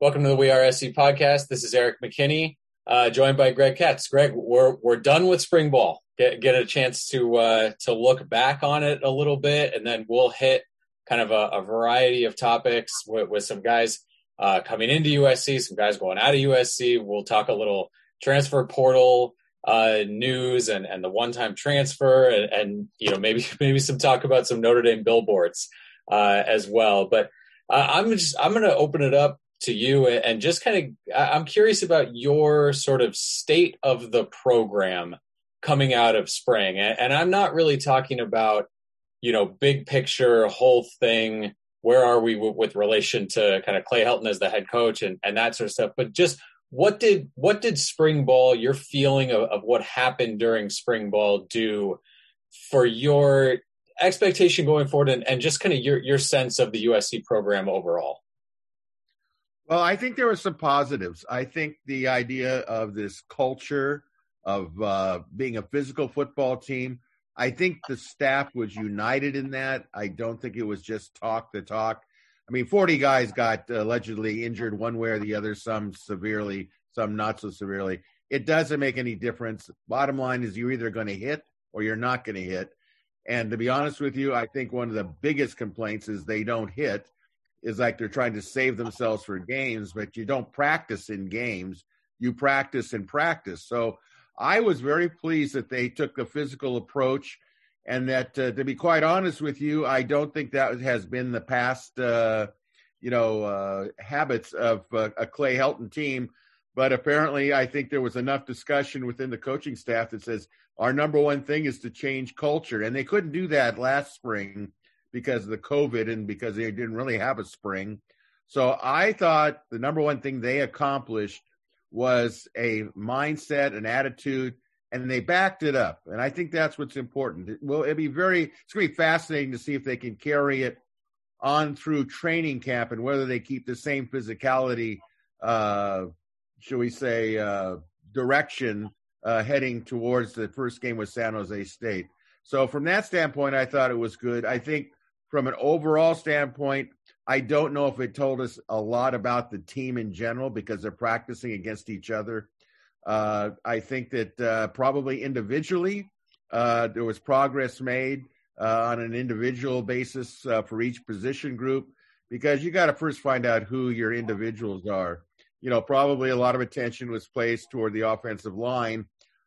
Welcome to the We Are SC podcast. This is Erik McKinney, uh, joined by Greg Katz. Greg, we're we're done with spring ball. Get get a chance to uh, to look back on it a little bit, and then we'll hit kind of a, a variety of topics with, with some guys uh, coming into USC, some guys going out of USC. We'll talk a little transfer portal uh, news and and the one time transfer, and, and you know maybe maybe some talk about some Notre Dame billboards uh, as well. But uh, I'm just I'm going to open it up to you and just kind of I'm curious about your sort of state of the program coming out of spring. And I'm not really talking about, you know, big picture, whole thing. Where are we with relation to kind of Clay Helton as the head coach and, and that sort of stuff? But just what did what did spring ball, your feeling of, of what happened during spring ball do for your expectation going forward and, and just kind of your, your sense of the USC program overall? Well, I think there were some positives. I think the idea of this culture of uh, being a physical football team, I think the staff was united in that. I don't think it was just talk the talk. I mean, 40 guys got allegedly injured one way or the other, some severely, some not so severely. It doesn't make any difference. Bottom line is you're either going to hit or you're not going to hit. And to be honest with you, I think one of the biggest complaints is they don't hit is like they're trying to save themselves for games, but you don't practice in games. You practice in practice. So I was very pleased that they took a physical approach, and that uh, to be quite honest with you, I don't think that has been the past, uh, you know, uh, habits of uh, a Clay Helton team. But apparently, I think there was enough discussion within the coaching staff that says our number one thing is to change culture, and they couldn't do that last spring because of the COVID and because they didn't really have a spring. So I thought the number one thing they accomplished was a mindset, an attitude, and they backed it up. And I think that's what's important. It, well, it'd be very, it's to be fascinating to see if they can carry it on through training camp and whether they keep the same physicality, uh, shall we say, uh, direction uh, heading towards the first game with San Jose State. So from that standpoint, I thought it was good. I think from an overall standpoint, I don't know if it told us a lot about the team in general because they're practicing against each other. Uh, I think that uh, probably individually uh, there was progress made uh, on an individual basis uh, for each position group because you got to first find out who your individuals are. You know, probably a lot of attention was placed toward the offensive line,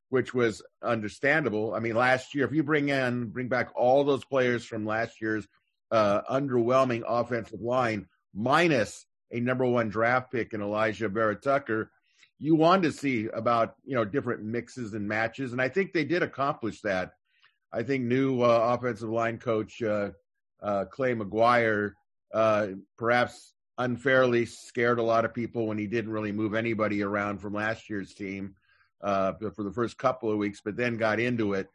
which was understandable. I mean, last year, if you bring in, bring back all those players from last year's uh, underwhelming offensive line minus a number one draft pick in Elijah Vera-Tucker, you wanted to see about you know different mixes and matches, and I think they did accomplish that. I think new uh, offensive line coach uh, uh, Clay McGuire uh, perhaps unfairly scared a lot of people when he didn't really move anybody around from last year's team uh, for the first couple of weeks, but then got into it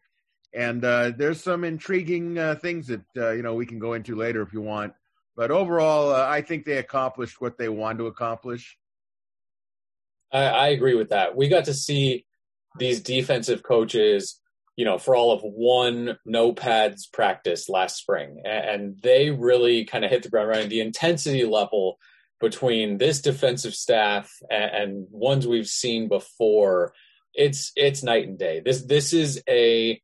and uh, there's some intriguing uh, things that uh, you know we can go into later if you want. But overall, uh, I think they accomplished what they wanted to accomplish. I, I agree with that. We got to see these defensive coaches, you know, for all of one no pads practice last spring, and they really kind of hit the ground running. The intensity level between this defensive staff and ones we've seen before, it's it's night and day. This this is a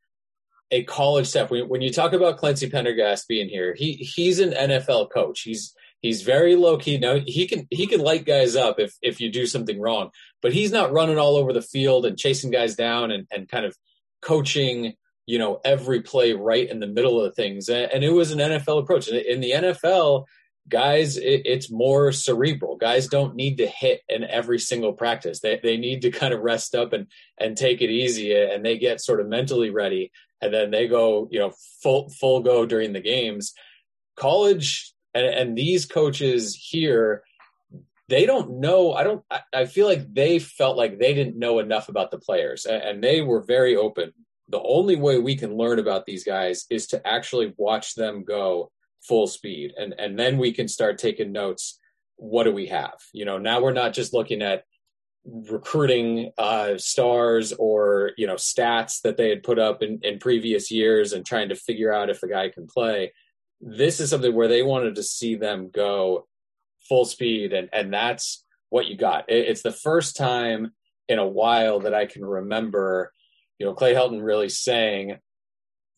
a college staff. When, when you talk about Clancy Pendergast being here, he he's an NFL coach. He's he's very low key. Now he can he can light guys up if if you do something wrong, but he's not running all over the field and chasing guys down and and kind of coaching you know every play right in the middle of things. And, and it was an NFL approach. In the NFL, guys, it, it's more cerebral. Guys don't need to hit in every single practice. They they need to kind of rest up and and take it easy, and they get sort of mentally ready and then they go, you know, full full go during the games. College and, and these coaches here, they don't know. I don't. I, I, feel like they felt like they didn't know enough about the players, and, and they were very open. The only way we can learn about these guys is to actually watch them go full speed, and and then we can start taking notes. What do we have? You know, now we're not just looking at recruiting uh, stars or you know stats that they had put up in, in previous years and trying to figure out if a guy can play. This is something where they wanted to see them go full speed, and and that's what you got. It's the first time in a while that I can remember, you know, Clay Helton really saying,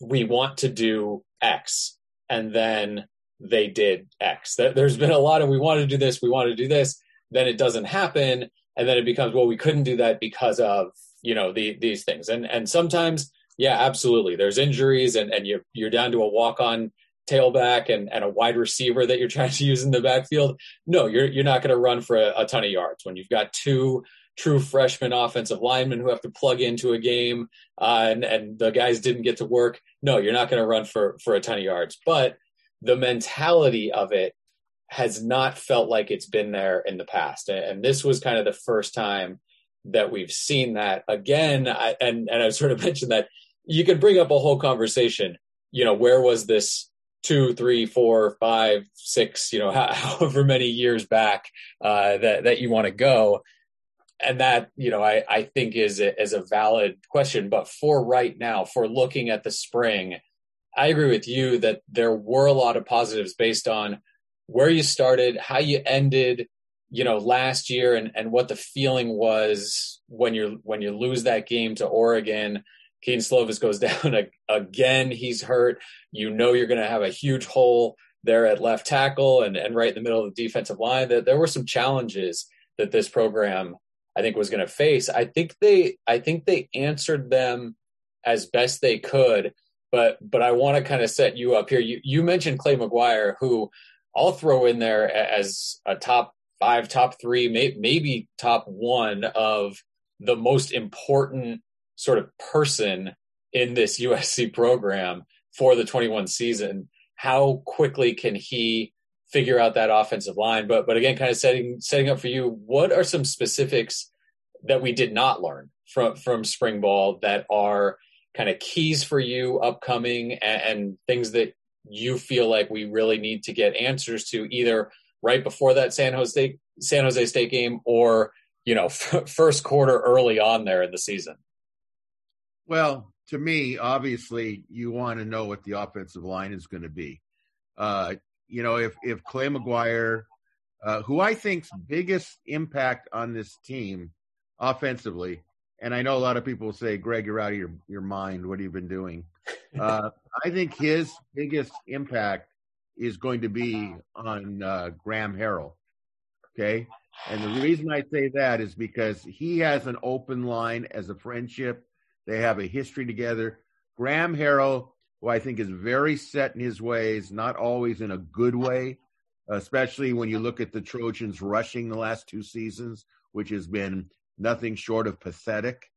we want to do X. And then they did X. There's been a lot of, we want to do this, we want to do this. Then it doesn't happen. And then it becomes, well, we couldn't do that because of, you know, the, these things. And, and sometimes, yeah, absolutely. There's injuries and, and you're, you're down to a walk on tailback and, and a wide receiver that you're trying to use in the backfield. No, you're, you're not going to run for a, a ton of yards when you've got two true freshman offensive linemen who have to plug into a game uh, and, and the guys didn't get to work. No, you're not going to run for, for a ton of yards. But the mentality of it has not felt like it's been there in the past. And this was kind of the first time that we've seen that again. I, and, and I sort of mentioned that you can bring up a whole conversation. You know, where was this two, three, four, five, six, you know, however many years back uh, that, that you want to go? and that you know I, I think is a, is a valid question but for right now for looking at the spring i agree with you that there were a lot of positives based on where you started how you ended you know last year and, and what the feeling was when you when you lose that game to oregon Kedon Slovis goes down again he's hurt you know you're going to have a huge hole there at left tackle and, and right in the middle of the defensive line that there were some challenges that this program I think was going to face. I think they I think they answered them as best they could. But but I want to kind of set you up here. You you mentioned Clay McGuire, who I'll throw in there as a top five, top three, may, maybe top one of the most important sort of person in this USC program for the 21 season. How quickly can he figure out that offensive line. But but again, kind of setting setting up for you, what are some specifics that we did not learn from from spring ball that are kind of keys for you upcoming and, and things that you feel like we really need to get answers to either right before that San Jose San Jose State game or you know f- first quarter early on there in the season. Well, to me, obviously, you want to know what the offensive line is going to be. Uh, you know, if if Clay McGuire, uh, who I think's biggest impact on this team offensively, and I know a lot of people say, "Greg, you're out of your your mind. What have you been doing?" Uh, I think his biggest impact is going to be on uh, Graham Harrell. Okay, and the reason I say that is because he has an open line as a friendship. They have a history together. Graham Harrell who I think is very set in his ways, not always in a good way, especially when you look at the Trojans rushing the last two seasons, which has been nothing short of pathetic.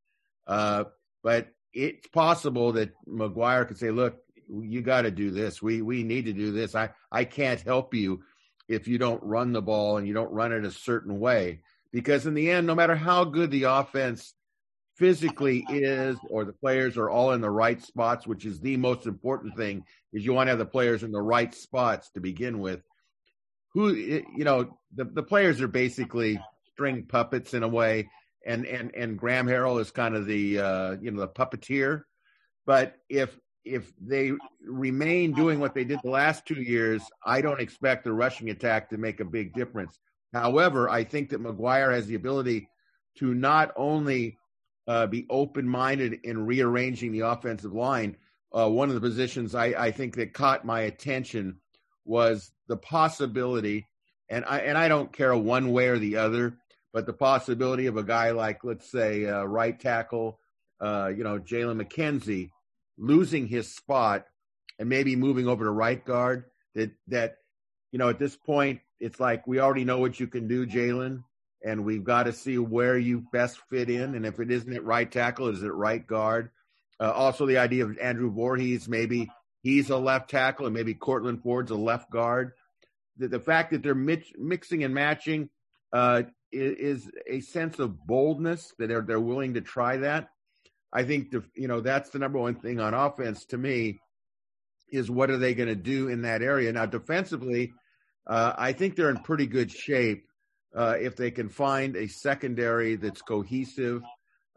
Uh, but it's possible that McGuire could say, look, you got to do this. We, we need to do this. I, I can't help you if you don't run the ball and you don't run it a certain way. Because in the end, no matter how good the offense physically is or the players are all in the right spots, which is the most important thing, is you want to have the players in the right spots to begin with. Who you know, the, the players are basically string puppets in a way, and and and Graham Harrell is kind of the uh, you know the puppeteer. But if if they remain doing what they did the last two years, I don't expect the rushing attack to make a big difference. However, I think that McGuire has the ability to not only uh, be open minded in rearranging the offensive line. Uh, one of the positions I, I, think that caught my attention was the possibility, and I and I don't care one way or the other, but the possibility of a guy like let's say uh, right tackle, uh, you know Jalen McKenzie, losing his spot and maybe moving over to right guard. That that you know at this point it's like we already know what you can do, Jalen and we've got to see where you best fit in. And if it isn't at right tackle, is it right guard? Uh, also, the idea of Andrew Voorhees, maybe he's a left tackle, and maybe Courtland Ford's a left guard. The, the fact that they're mix, mixing and matching uh, is, a sense of boldness that they're they're willing to try that. I think the you know that's the number one thing on offense to me is what are they going to do in that area now defensively. Uh, I think they're in pretty good shape uh, if they can find a secondary that's cohesive.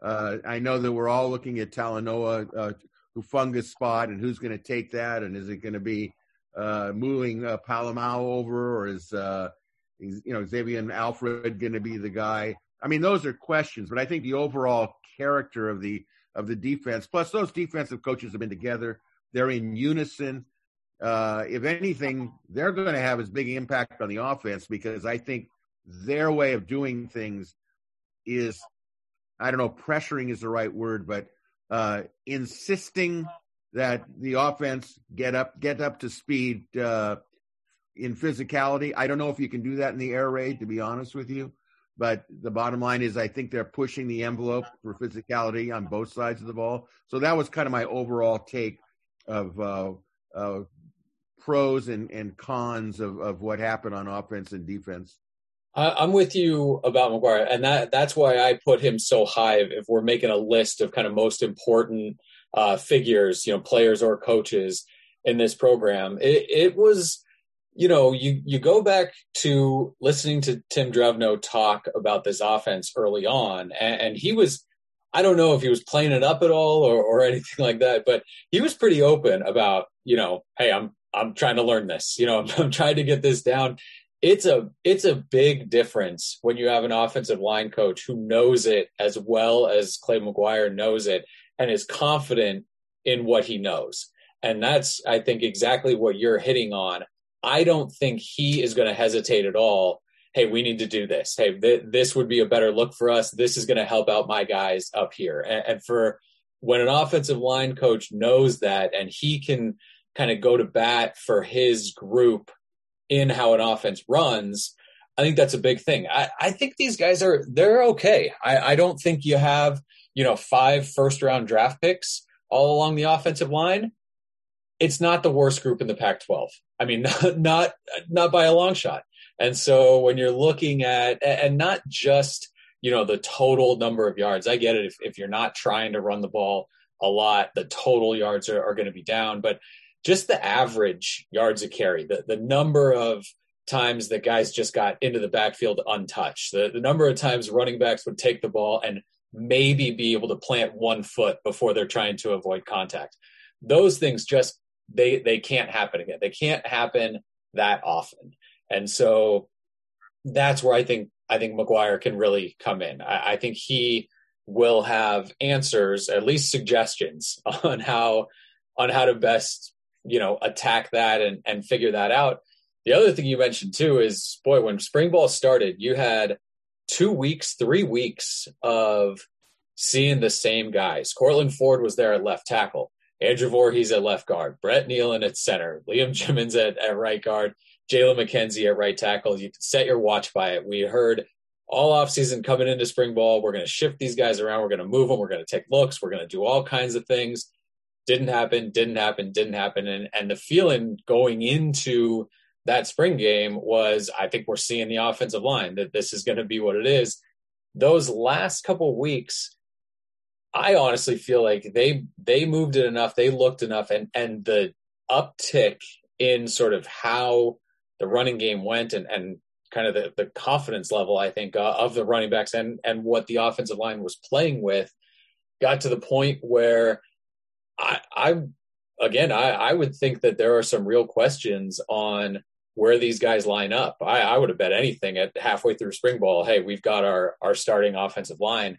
Uh, I know that we're all looking at Talanoa, uh, Hufanga's spot, and who's going to take that, and is it going to be uh, moving uh, over, or is uh, is you know Xavion Alford going to be the guy? I mean, those are questions, but I think the overall character of the of the defense, plus those defensive coaches have been together. They're in unison. Uh, if anything, they're going to have as big impact on the offense because I think their way of doing things is, I don't know, pressuring is the right word, but uh, insisting that the offense get up get up to speed uh, in physicality. I don't know if you can do that in the air raid, to be honest with you. But the bottom line is, I think they're pushing the envelope for physicality on both sides of the ball. So that was kind of my overall take of uh, uh, pros and, and cons of, of what happened on offense and defense. I'm with you about McGuire, and that that's why I put him so high. If we're making a list of kind of most important uh, figures, you know, players or coaches in this program, it, it was you know, you you go back to listening to Tim Drevno talk about this offense early on, and, and, he was, I don't know if he was playing it up at all or, or anything like that, but he was pretty open about, you know, hey, I'm I'm trying to learn this, you know, I'm, I'm trying to get this down. It's a it's a big difference when you have an offensive line coach who knows it as well as Clay McGuire knows it and is confident in what he knows. And that's, I think, exactly what you're hitting on I don't think he is going to hesitate at all. Hey, we need to do this. Hey, th- this would be a better look for us. This is going to help out my guys up here. And, and for when an offensive line coach knows that and he can kind of go to bat for his group in how an offense runs, I think that's a big thing. I, I think these guys are they're okay. I, I don't think you have, you know, five first round draft picks all along the offensive line it's not the worst group in the Pac-12. I mean, not, not, not by a long shot. And so when you're looking at, and not just, you know, the total number of yards, I get it. If, if you're not trying to run the ball a lot, the total yards are, are going to be down, but just the average yards of carry, the, the number of times that guys just got into the backfield untouched, the, the number of times running backs would take the ball and maybe be able to plant one foot before they're trying to avoid contact. Those things just they they can't happen again. They can't happen that often. And so that's where I think I think McGuire can really come in. I, I think he will have answers, at least suggestions on how on how to best, you know, attack that and, and figure that out. The other thing you mentioned too is boy, when spring ball started, you had two weeks, three weeks of seeing the same guys. Courtland Ford was there at left tackle. Andrew Voorhees at left guard, Brett Neilon at center, Liam Jimmons at, at right guard, Jalen McKenzie at right tackle. You can set your watch by it. We heard all offseason coming into spring ball, we're going to shift these guys around. We're going to move them. We're going to take looks. We're going to do all kinds of things. Didn't happen, didn't happen, didn't happen. And, and the feeling going into that spring game was I think we're seeing the offensive line that this is going to be what it is. Those last couple weeks, I honestly feel like they they moved it enough, they looked enough, and and the uptick in sort of how the running game went and and kind of the, the confidence level I think uh, of the running backs and and what the offensive line was playing with got to the point where I I again I I would think that there are some real questions on where these guys line up. I, I would have bet anything at halfway through spring ball. Hey, we've got our our starting offensive line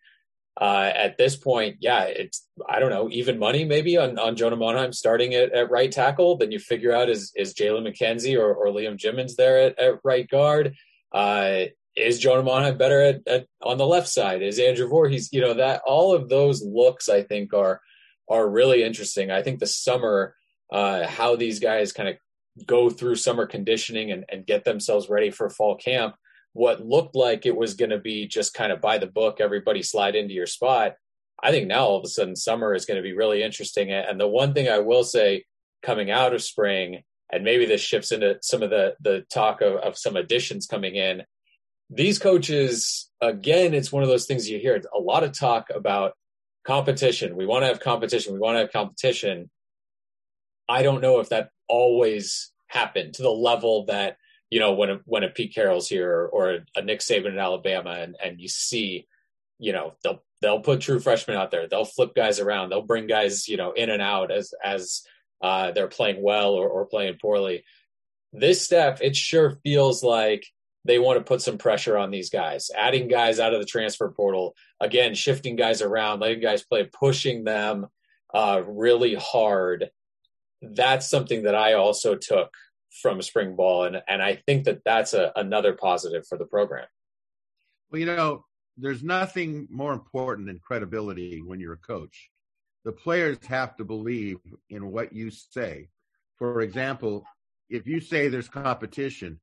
uh, at this point, yeah, it's I don't know, even money maybe on, on Jonah Monheim starting at, at right tackle. Then you figure out is is Jalen McKenzie or, or Liam Jimmons there at, at right guard? Uh, is Jonah Monheim better at, at, on the left side? Is Andrew Voorhees? You know that all of those looks I think are are really interesting. I think the summer, uh, how these guys kind of go through summer conditioning and, and get themselves ready for fall camp what looked like it was going to be just kind of by the book, everybody slide into your spot. I think now all of a sudden summer is going to be really interesting. And the one thing I will say coming out of spring, and maybe this shifts into some of the the talk of, of some additions coming in. These coaches, again, it's one of those things you hear a lot of talk about competition. We want to have competition. We want to have competition. I don't know if that always happened to the level that you know, when a, when a Pete Carroll's here or a, a Nick Saban in Alabama, and and you see, you know, they'll they'll put true freshmen out there. They'll flip guys around. They'll bring guys, you know, in and out as as uh, they're playing well or, or playing poorly. This step, it sure feels like they want to put some pressure on these guys, adding guys out of the transfer portal, again, shifting guys around, letting guys play, pushing them uh, really hard. That's something that I also took from spring ball, and and I think that that's a, another positive for the program. Well, you know, there's nothing more important than credibility when you're a coach. The players have to believe in what you say. For example, if you say there's competition,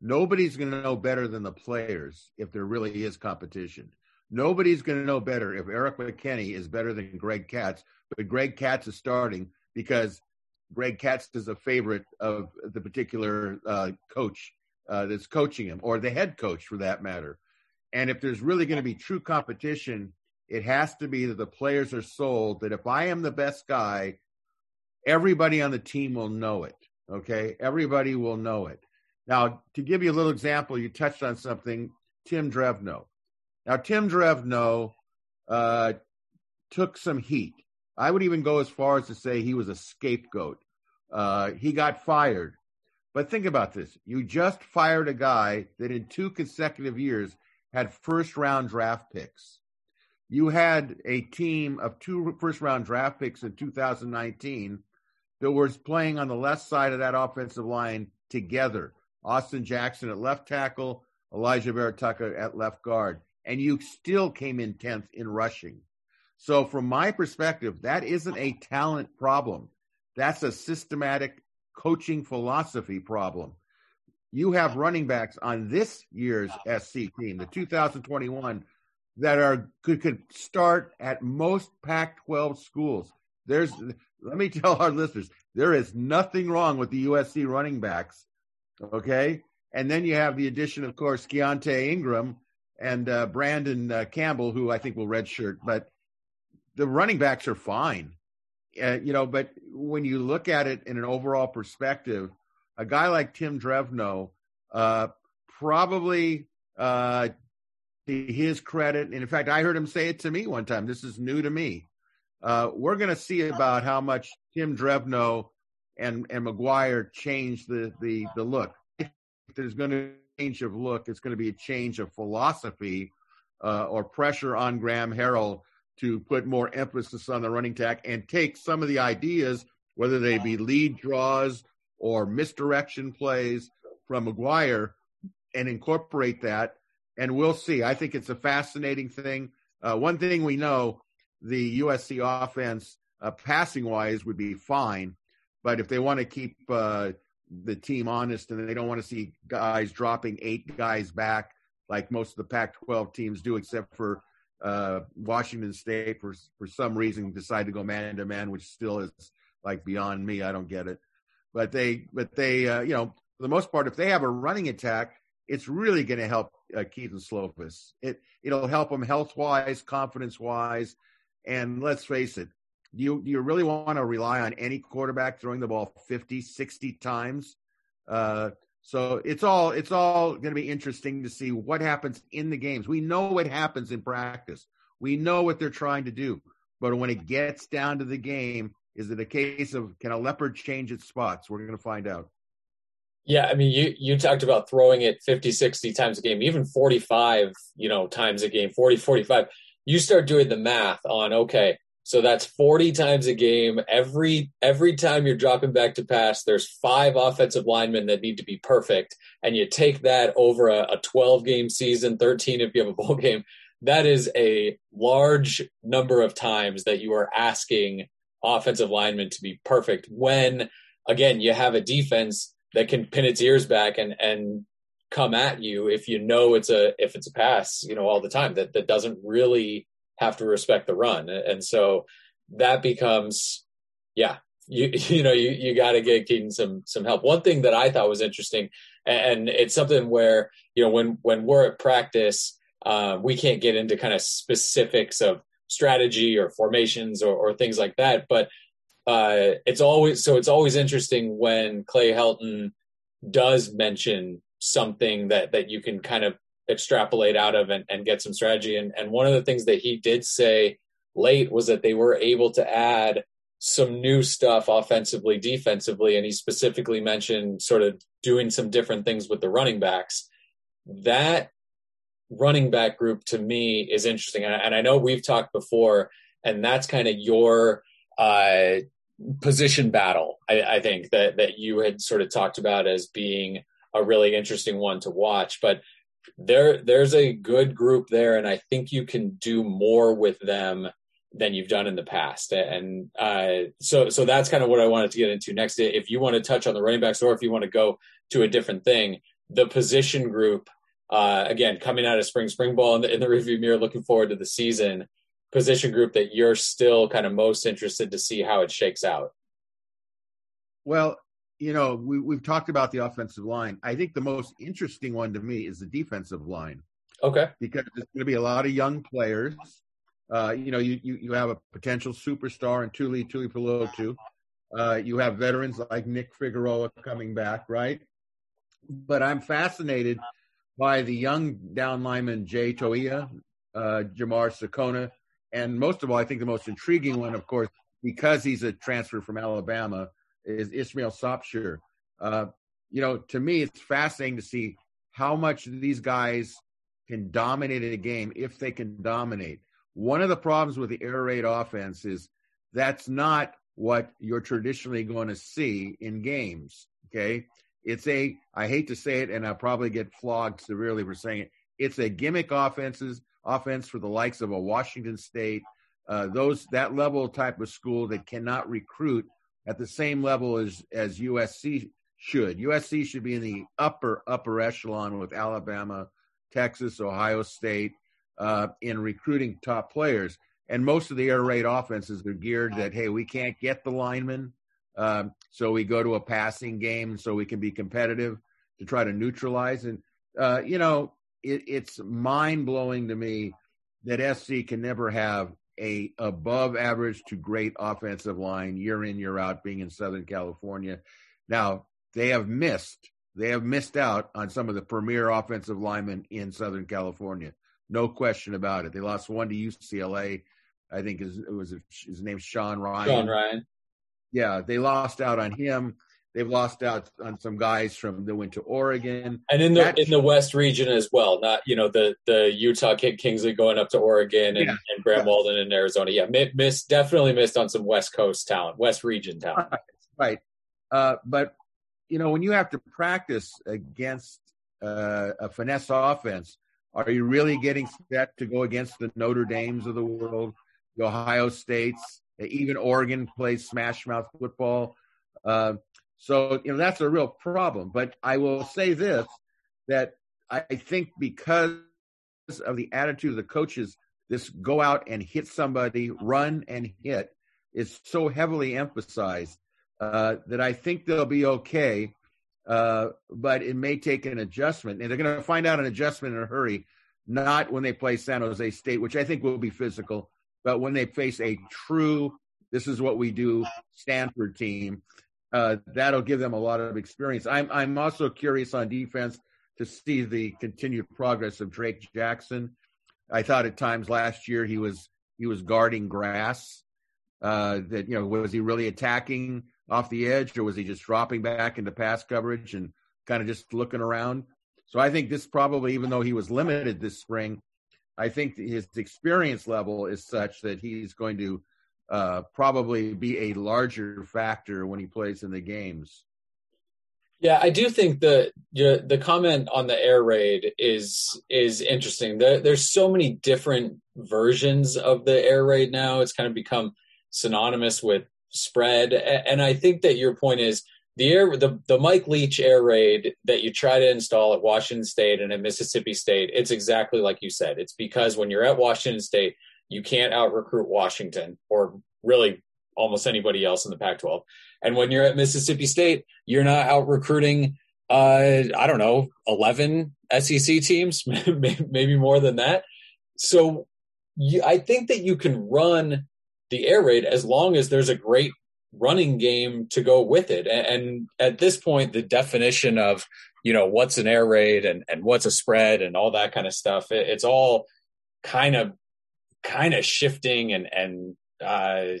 nobody's going to know better than the players if there really is competition. Nobody's going to know better if Erik McKinney is better than Greg Katz, but Greg Katz is starting because Greg Katz is a favorite of the particular uh, coach uh, that's coaching him, or the head coach for that matter. And if there's really going to be true competition, it has to be that the players are sold that if I am the best guy, everybody on the team will know it. Okay. Everybody will know it. Now, to give you a little example, you touched on something, Tim Drevno. Now, Tim Drevno uh, took some heat. I would even go as far as to say he was a scapegoat. Uh, he got fired. But think about this. You just fired a guy that in two consecutive years had first round draft picks. You had a team of two first round draft picks in 2019 that was playing on the left side of that offensive line together. Austin Jackson at left tackle, Elijah Vera-Tucker at left guard. And you still came in 10th in rushing. So, from my perspective, that isn't a talent problem. That's a systematic coaching philosophy problem. You have running backs on this year's SC team, the 2021, that are could, could start at most Pac-12 schools. There's let me tell our listeners, there is nothing wrong with the USC running backs. Okay. And then you have the addition, of course, Keaontay Ingram and uh, Brandon uh, Campbell, who I think will redshirt, but the running backs are fine. Uh, you know, but when you look at it in an overall perspective, a guy like Tim Drevno, uh, probably uh, to his credit, and in fact, I heard him say it to me one time. This is new to me. Uh, we're going to see about how much Tim Drevno and and McGuire change the the the look. There's going to be a change of look, it's going to be a change of philosophy uh, or pressure on Graham Harrell to put more emphasis on the running tack and take some of the ideas, whether they be lead draws or misdirection plays from McGuire, and incorporate that. And we'll see. I think it's a fascinating thing. Uh, one thing we know, the USC offense, uh, passing wise, would be fine but if they want to keep uh, the team honest and they don't want to see guys dropping eight guys back like most of the Pac-12 teams do, except for uh, Washington State for for some reason decide to go man to man, which still is like beyond me. I don't get it. But they, but they, uh, you know, for the most part, if they have a running attack, it's really going to help uh, Kedon Slovis. It it'll help him health wise, confidence wise, and let's face it, do you, do you really want to rely on any quarterback throwing the ball 50, 60 times? Uh, so it's all it's all going to be interesting to see what happens in the games. We know what happens in practice. We know what they're trying to do. But when it gets down to the game, is it a case of can a leopard change its spots? We're going to find out. Yeah, I mean, you you talked about throwing it 50, 60 times a game, even 45, you know, times a game, 40, 45. You start doing the math on, okay, so that's 40 times a game. Every every time you're dropping back to pass, there's five offensive linemen that need to be perfect. And you take that over a, a 12 game season, 13 if you have a bowl game. That is a large number of times that you are asking offensive linemen to be perfect when again you have a defense that can pin its ears back and and come at you if you know it's a if it's a pass, you know, all the time that that doesn't really have to respect the run. And so that becomes, yeah, you you know you you got to get Kedon some some help. One thing that I thought was interesting, and it's something where you know when when we're at practice, uh, we can't get into kind of specifics of strategy or formations or, or things like that, but uh, it's always so it's always interesting when Clay Helton does mention something that that you can kind of extrapolate out of and, and get some strategy. And, and one of the things that he did say late was that they were able to add some new stuff offensively, defensively. And he specifically mentioned sort of doing some different things with the running backs. that running back group to me is interesting. And I, and I know we've talked before, and that's kind of your uh, position battle. I, I, think that that you had sort of talked about as being a really interesting one to watch. But there there's a good group there, and I think you can do more with them than you've done in the past. And uh, so so that's kind of what I wanted to get into next. If you want to touch on the running backs, or if you want to go to a different thing, the position group. Uh, again, coming out of spring spring ball in the, in the review mirror, looking forward to the season. Position group that you're still kind of most interested to see how it shakes out. Well, you know, we, we've talked about the offensive line. I think the most interesting one to me is the defensive line. Okay. Because there's going to be a lot of young players. Uh, you know, you, you, you have a potential superstar in Tuli Tuli Tuipulotu. Uh, you have veterans like Nick Figueroa coming back, right? But I'm fascinated by the young down lineman Jay Toia, uh, Jamar Sekona, and most of all, I think the most intriguing one, of course, because he's a transfer from Alabama, is Ismail Sopsher. Uh, you know, to me, it's fascinating to see how much these guys can dominate a game if they can dominate. One of the problems with the air raid offense is that's not what you're traditionally going to see in games. Okay. It's a, I hate to say it, and I'll probably get flogged severely for saying it. It's a gimmick offenses offense for the likes of a Washington State, uh, those that level type of school that cannot recruit at the same level as as USC should. USC should be in the upper upper echelon with Alabama, Texas, Ohio State uh, in recruiting top players. And most of the air raid offenses are geared that hey, we can't get the linemen, um, so we go to a passing game so we can be competitive to try to neutralize. And uh, you know, it, it's mind blowing to me that SC can never have a above average to great offensive line year in year out being in Southern California. Now they have missed they have missed out on some of the premier offensive linemen in Southern California. No question about it. They lost one to UCLA. I think his, it was his name's Sean ryan Sean Rhyan. Yeah, they lost out on him. They've lost out on some guys from that went to Oregon, and in the that, in the West region as well. Not you know the the Utah Kid Kingsley going up to Oregon and, yeah. and Graham Walden in Arizona. Yeah, missed definitely missed on some West Coast talent, West region talent. Right, uh, but you know when you have to practice against uh, a finesse offense, are you really getting set to go against the Notre Dames of the world, the Ohio States, even Oregon plays smash mouth football? Uh, so, you know, that's a real problem. But I will say this that I think because of the attitude of the coaches, this go out and hit somebody, run and hit is so heavily emphasized uh, that I think they'll be okay. Uh, but it may take an adjustment, and they're going to find out an adjustment in a hurry, not when they play San Jose State, which I think will be physical, but when they face a true, this is what we do, Stanford team uh, that'll give them a lot of experience. I'm I'm also curious on defense to see the continued progress of Drake Jackson. I thought at times last year he was he was guarding grass. Uh, that you know was he really attacking off the edge or was he just dropping back into pass coverage and kind of just looking around? So I think this probably, even though he was limited this spring, I think his experience level is such that he's going to uh, probably be a larger factor when he plays in the games. Yeah, I do think the the comment on the air raid is is interesting. There, there's so many different versions of the air raid now. It's kind of become synonymous with spread, and I think that your point is the air the the Mike Leach air raid that you try to install at Washington State and at Mississippi State. It's exactly like you said. It's because when you're at Washington State, you can't out recruit Washington or really almost anybody else in the Pac 12. And when you're at Mississippi State, you're not out recruiting, uh, I don't know, 11 SEC teams, maybe more than that. So you, I think that you can run the air raid as long as there's a great running game to go with it. And, and at this point, the definition of, you know, what's an air raid and, and what's a spread and all that kind of stuff, it, it's all kind of kind of shifting and and uh,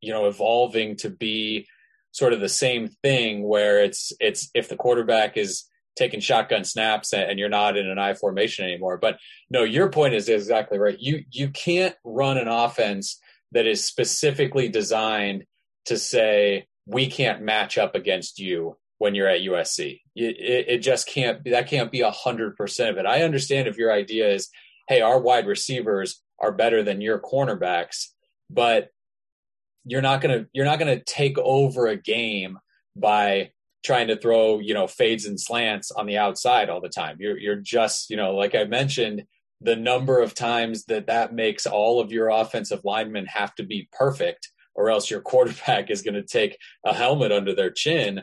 you know evolving to be sort of the same thing where it's it's if the quarterback is taking shotgun snaps and, you're not in an I formation anymore. But no, your point is exactly right. You you can't run an offense that is specifically designed to say we can't match up against you when you're at USC. It, it, just can't. That can't be a hundred percent of it. I understand if your idea is, hey, our wide receivers are better than your cornerbacks, but you're not gonna you're not gonna take over a game by trying to throw you know fades and slants on the outside all the time. You're you're just you know like I mentioned the number of times that that makes all of your offensive linemen have to be perfect or else your quarterback is going to take a helmet under their chin.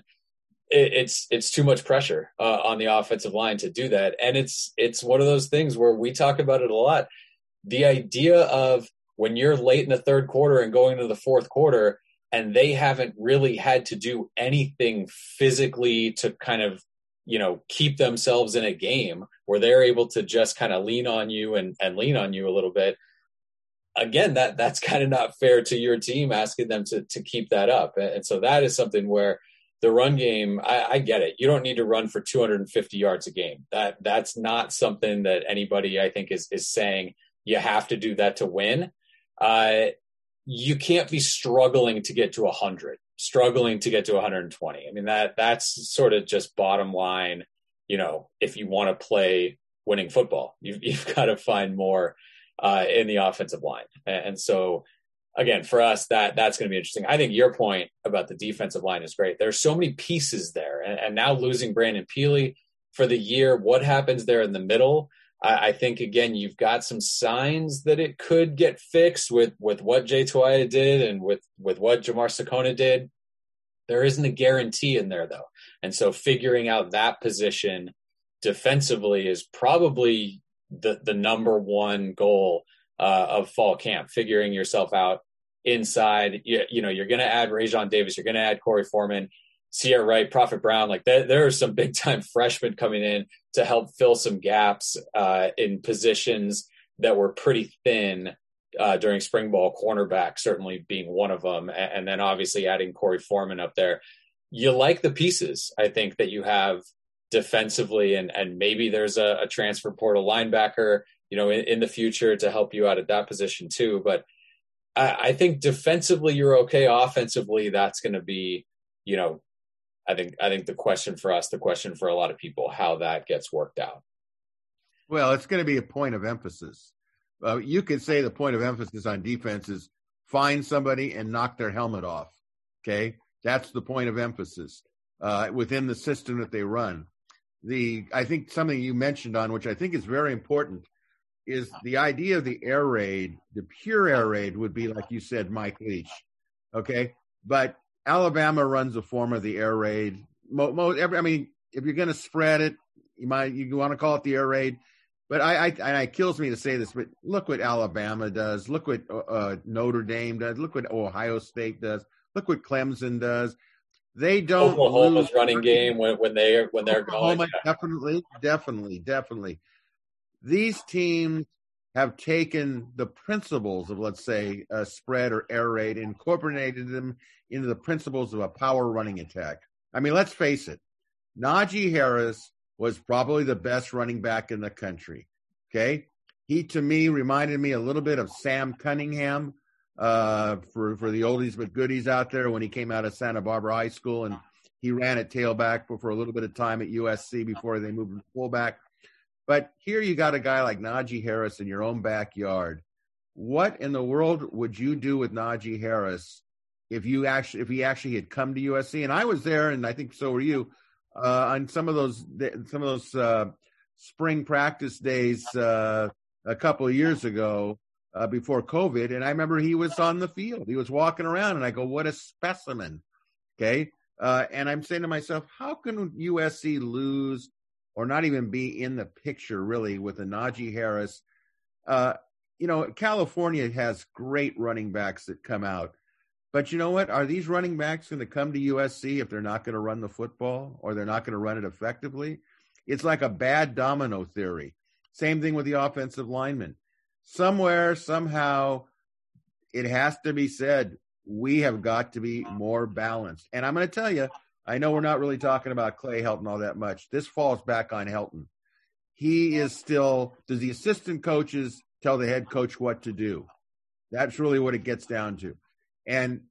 It's it's too much pressure uh, on the offensive line to do that. And it's it's one of those things where we talk about it a lot the idea of when you're late in the third quarter and going to the fourth quarter and they haven't really had to do anything physically to kind of you know keep themselves in a game where they're able to just kind of lean on you and, and lean on you a little bit again that that's kind of not fair to your team asking them to to keep that up. And so that is something where the run game I, I get it. You don't need to run for 250 yards a game. That that's not something that anybody i think is is saying you have to do that to win uh, you can't be struggling to get to 100 struggling to get to 120 i mean that that's sort of just bottom line you know if you want to play winning football you've, you've got to find more uh, in the offensive line. And so, again, for us, that that's going to be interesting. I think your point about the defensive line is great. There's so many pieces there, and, and now losing Brandon Pili for the year, what happens there in the middle? I, I, think again, you've got some signs that it could get fixed with with what Jay Toia did and with with what Jamar Sekona did. There isn't a guarantee in there though, and so figuring out that position defensively is probably the the number one goal uh, of fall camp, figuring yourself out inside. You, you know, you're going to add Raesjon Davis, you're going to add Corey Foreman, Ceyair Wright, Prophet Brown. Like there, there are some big time freshmen coming in to help fill some gaps uh, in positions that were pretty thin uh, during spring ball. Cornerback certainly being one of them, and, and then obviously adding Corey Foreman up there. You like the pieces, I think, that you have defensively, and and maybe there's a, a transfer portal linebacker, you know, in, in, the future to help you out at that position too. But I, I think defensively you're okay. Offensively, that's going to be, you know, I think I think the question for us, the question for a lot of people, how that gets worked out. Well, it's going to be a point of emphasis. Uh, you could say the point of emphasis on defense is find somebody and knock their helmet off. Okay, that's the point of emphasis uh, within the system that they run the I think something you mentioned on which I think is very important is the idea of the air raid. The pure air raid would be like you said, Mike Leach. Okay, but Alabama runs a form of the air raid. Mo, mo, every, I mean, if you're going to spread it, you might you want to call it the air raid. But I, I, and it kills me to say this, but look what Alabama does. Look what uh, Notre Dame does. Look what Ohio State does. Look what Clemson does. They don't Oklahoma's lose. running game when, when they when they're Oklahoma, going. Yeah. Definitely, definitely, definitely. These teams have taken the principles of, let's say, a spread or air raid, incorporated them into the principles of a power running attack. I mean, let's face it. Najee Harris was probably the best running back in the country. Okay. He, to me, reminded me a little bit of Sam Cunningham uh, for for the oldies but goodies out there when he came out of Santa Barbara High School and he ran at tailback for, for a little bit of time at USC before they moved to fullback. But here you got a guy like Najee Harris in your own backyard. What in the world would you do with Najee Harris if you actually if he actually had come to USC? And I was there, and I think so were you uh, on some of those some of those uh, spring practice days uh, a couple of years ago uh, before COVID, and I remember he was on the field. He was walking around, and I go, "What a specimen!" Okay, uh, and I'm saying to myself, "How can USC lose or not even be in the picture really with a Najee Harris?" Uh, you know, California has great running backs that come out, but you know what? Are these running backs going to come to USC if they're not going to run the football or they're not going to run it effectively? It's like a bad domino theory. Same thing with the offensive linemen somewhere, somehow, it has to be said we have got to be more balanced. And I'm going to tell you, I know we're not really talking about Clay Helton all that much. This falls back on Helton. He is still, does the assistant coaches tell the head coach what to do? That's really what it gets down to. And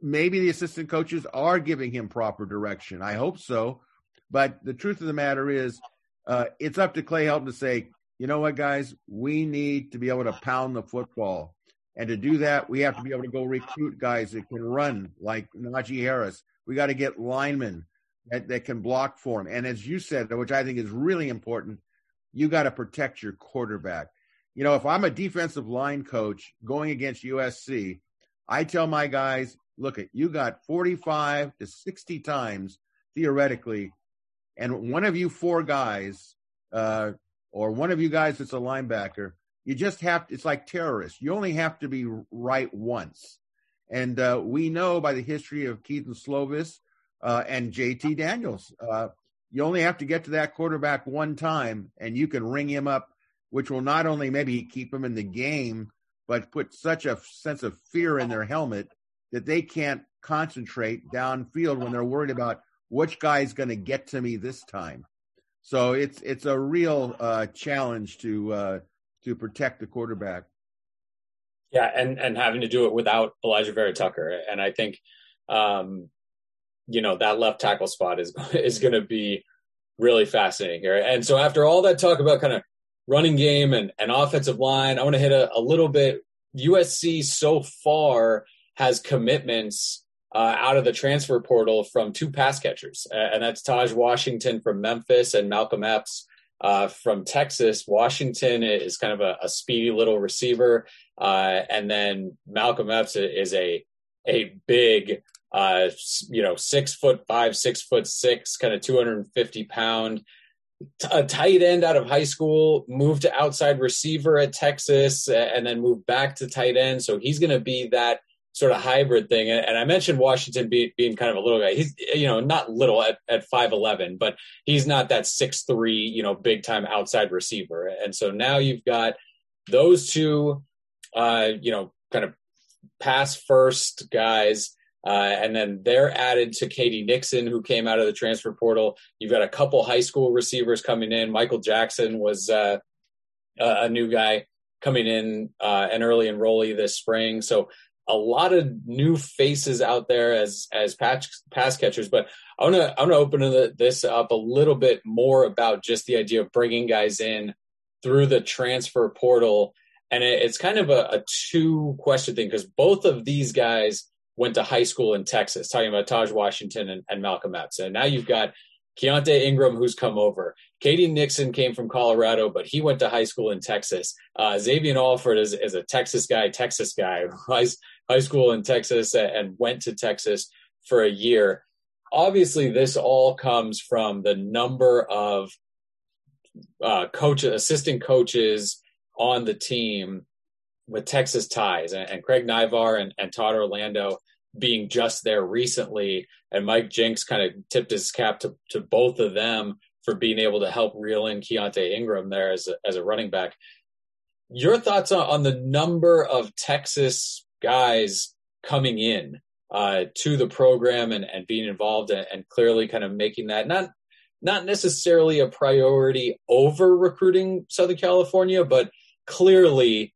maybe the assistant coaches are giving him proper direction. I hope so. But the truth of the matter is, uh, it's up to Clay Helton to say, you know what, guys, we need to be able to pound the football. And to do that, we have to be able to go recruit guys that can run like Najee Harris. We got to get linemen that, that can block for him. And as you said, which I think is really important, you got to protect your quarterback. You know, if I'm a defensive line coach going against USC, I tell my guys, look at you got 45 to 60 times theoretically, and one of you four guys, uh, or one of you guys that's a linebacker, you just have to, it's like terrorists. You only have to be right once. And uh, we know by the history of Kedon Slovis uh, and JT Daniels, uh, you only have to get to that quarterback one time and you can ring him up, which will not only maybe keep him in the game, but put such a sense of fear in their helmet that they can't concentrate downfield when they're worried about which guy's going to get to me this time. So it's it's a real uh, challenge to uh, to protect the quarterback. Yeah, and and having to do it without Alijah Vera-Tucker, and I think, um, you know, that left tackle spot is is going to be really fascinating here. And so after all that talk about kind of running game and, and offensive line, I want to hit a, a little bit. USC so far has commitments uh, out of the transfer portal from two pass catchers, and that's Taj Washington from Memphis and Malcolm Epps uh, from Texas. Washington is kind of a, a speedy little receiver, uh, and then Malcolm Epps is a a big, uh, you know, six foot five, six foot six, kind of two hundred and fifty pound. A tight end out of high school, moved to outside receiver at Texas, and then moved back to tight end. So he's going to be that sort of hybrid thing. And, I mentioned Washington be, being kind of a little guy. He's, you know, not little at, at 5'11, but he's not that six three, you know, big time outside receiver. And so now you've got those two, uh, you know, kind of pass first guys. Uh, and then they're added to K.D. Nixon, who came out of the transfer portal. You've got a couple high school receivers coming in. Michael Jackson was uh, a new guy coming in, uh, an early enrollee this spring. So a lot of new faces out there as as pass, pass catchers. But I want to I want to open this up a little bit more about just the idea of bringing guys in through the transfer portal, and it, it's kind of a, a two question thing because both of these guys went to high school in Texas. Talking about Taj Washington and, and Malcolm Epps, and now you've got Keaontay Ingram, who's come over. K.D. Nixon came from Colorado, but he went to high school in Texas. Uh, Xavion Alford is, is a Texas guy, Texas guy, high, high school in Texas and went to Texas for a year. Obviously, this all comes from the number of uh, coaches, assistant coaches on the team with Texas ties, and, and Craig Naivar and, and Todd Orlando being just there recently, and Mike Jinks kind of tipped his cap to, to both of them for being able to help reel in Keaontay Ingram there as a, as a running back. Your thoughts on, on the number of Texas guys coming in uh, to the program and, and being involved and, and, clearly kind of making that not not necessarily a priority over recruiting Southern California, but clearly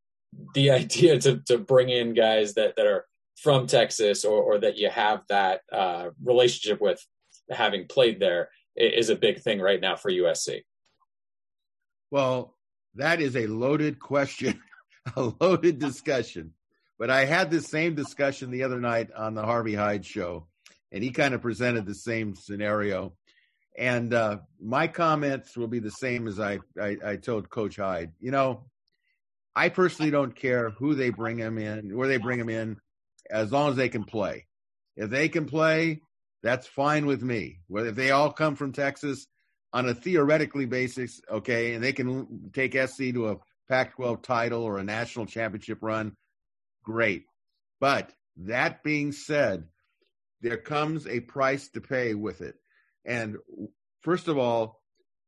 the idea to to bring in guys that that are from Texas or, or that you have that uh, relationship with having played there is a big thing right now for USC. Well, that is a loaded question, a loaded discussion. But I had this same discussion the other night on the Harvey Hyde show, and he kind of presented the same scenario. And uh, my comments will be the same as I, I, I told Coach Hyde. You know, I personally don't care who they bring him in, where they bring him in, as long as they can play. If they can play, that's fine with me. Whether if they all come from Texas on a theoretically basis, okay, and they can take SC to a Pac-12 title or a national championship run, great. But that being said, there comes a price to pay with it. And first of all,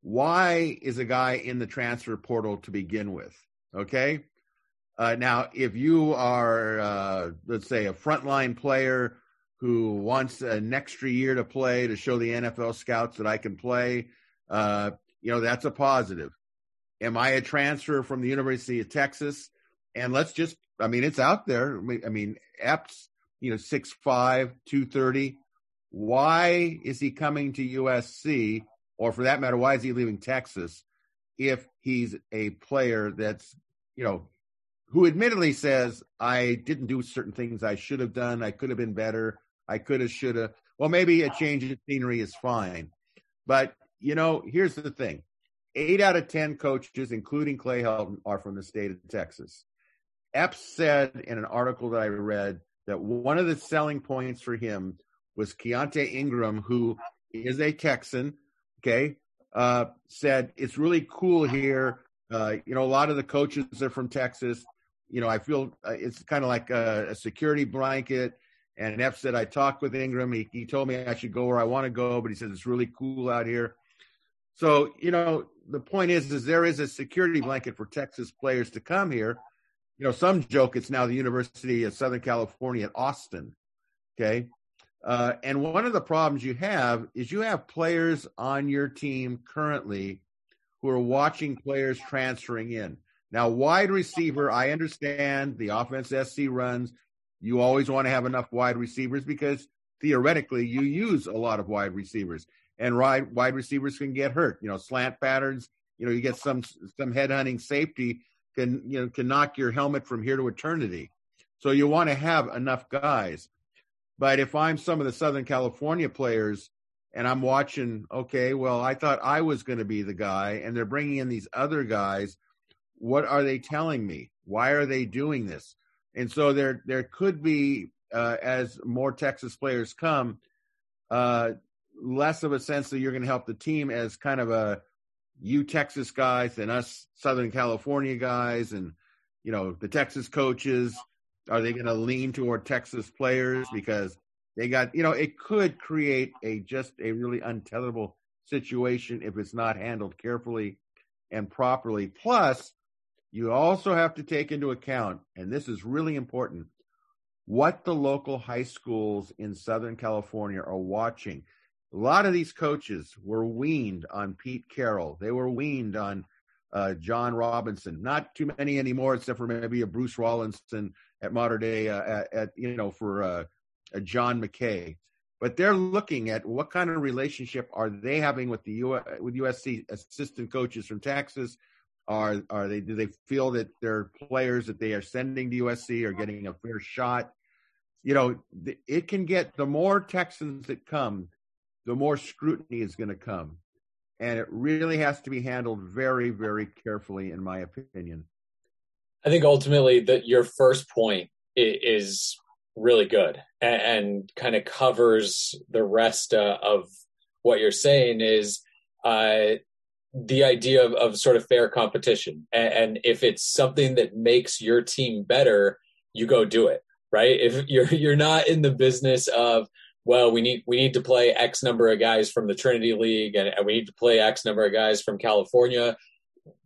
why is a guy in the transfer portal to begin with? Okay. Uh, now, if you are, uh, let's say, a frontline player who wants an extra year to play to show the NFL scouts that I can play, uh, you know, that's a positive. Am I a transfer from the University of Texas? And let's just, I mean, it's out there. I mean, Epps, you know, 6'5, 230. Why is he coming to USC? Or for that matter, why is he leaving Texas if he's a player that's, you know, who admittedly says, I didn't do certain things I should have done. I could have been better. I could have, should have. Well, maybe a change in scenery is fine. But, you know, here's the thing eight out of 10 coaches, including Clay Helton, are from the state of Texas. Epps said in an article that I read that one of the selling points for him was Keaontay Ingram, who is a Texan, okay, uh, said, It's really cool here. Uh, you know, a lot of the coaches are from Texas. You know, I feel uh, it's kind of like a, a, security blanket. And Epps said, I talked with Ingram. He, he told me I should go where I want to go, but he says it's really cool out here. So, you know, the point is, is there is a security blanket for Texas players to come here. You know, some joke it's now the University of Southern California at Austin. Okay. Uh, and one of the problems you have is you have players on your team currently who are watching players transferring in. Now, wide receiver, I understand the offense SC runs. You always want to have enough wide receivers because theoretically you use a lot of wide receivers and wide wide receivers can get hurt. You know, slant patterns. You know, you get some some head hunting safety can you know can knock your helmet from here to eternity. So you want to have enough guys. But if I'm some of the Southern California players and I'm watching, okay, well, I thought I was going to be the guy, and they're bringing in these other guys. What are they telling me? Why are they doing this? And so there there could be uh, as more Texas players come, uh, less of a sense that you're going to help the team as kind of a you Texas guys and us Southern California guys and you know the Texas coaches are they going to lean toward Texas players because they got you know it could create a just a really untenable situation if it's not handled carefully and properly plus you also have to take into account and this is really important what the local high schools in Southern California are watching a lot of these coaches were weaned on Pete Carroll. They were weaned on uh, John Robinson. Not too many anymore, except for maybe a Bruce Rollinson at Mater Dei uh, at, at, you know for uh, Uh, John McKay. But they're looking at what kind of relationship are they having with the U- with USC assistant coaches from Texas. Are are they do they feel that their players that they are sending to USC are getting a fair shot? You know, it can get the more Texans that come, the more scrutiny is going to come. And it really has to be handled very, very carefully, in my opinion. I think ultimately that your first point is really good and, and kind of covers the rest uh, of what you're saying is uh, the idea of, of, sort of fair competition. And, and if it's something that makes your team better, you go do it, right? If you're you're not in the business of well, we need we need to play X number of guys from the Trinity League, and, and we need to play X number of guys from California.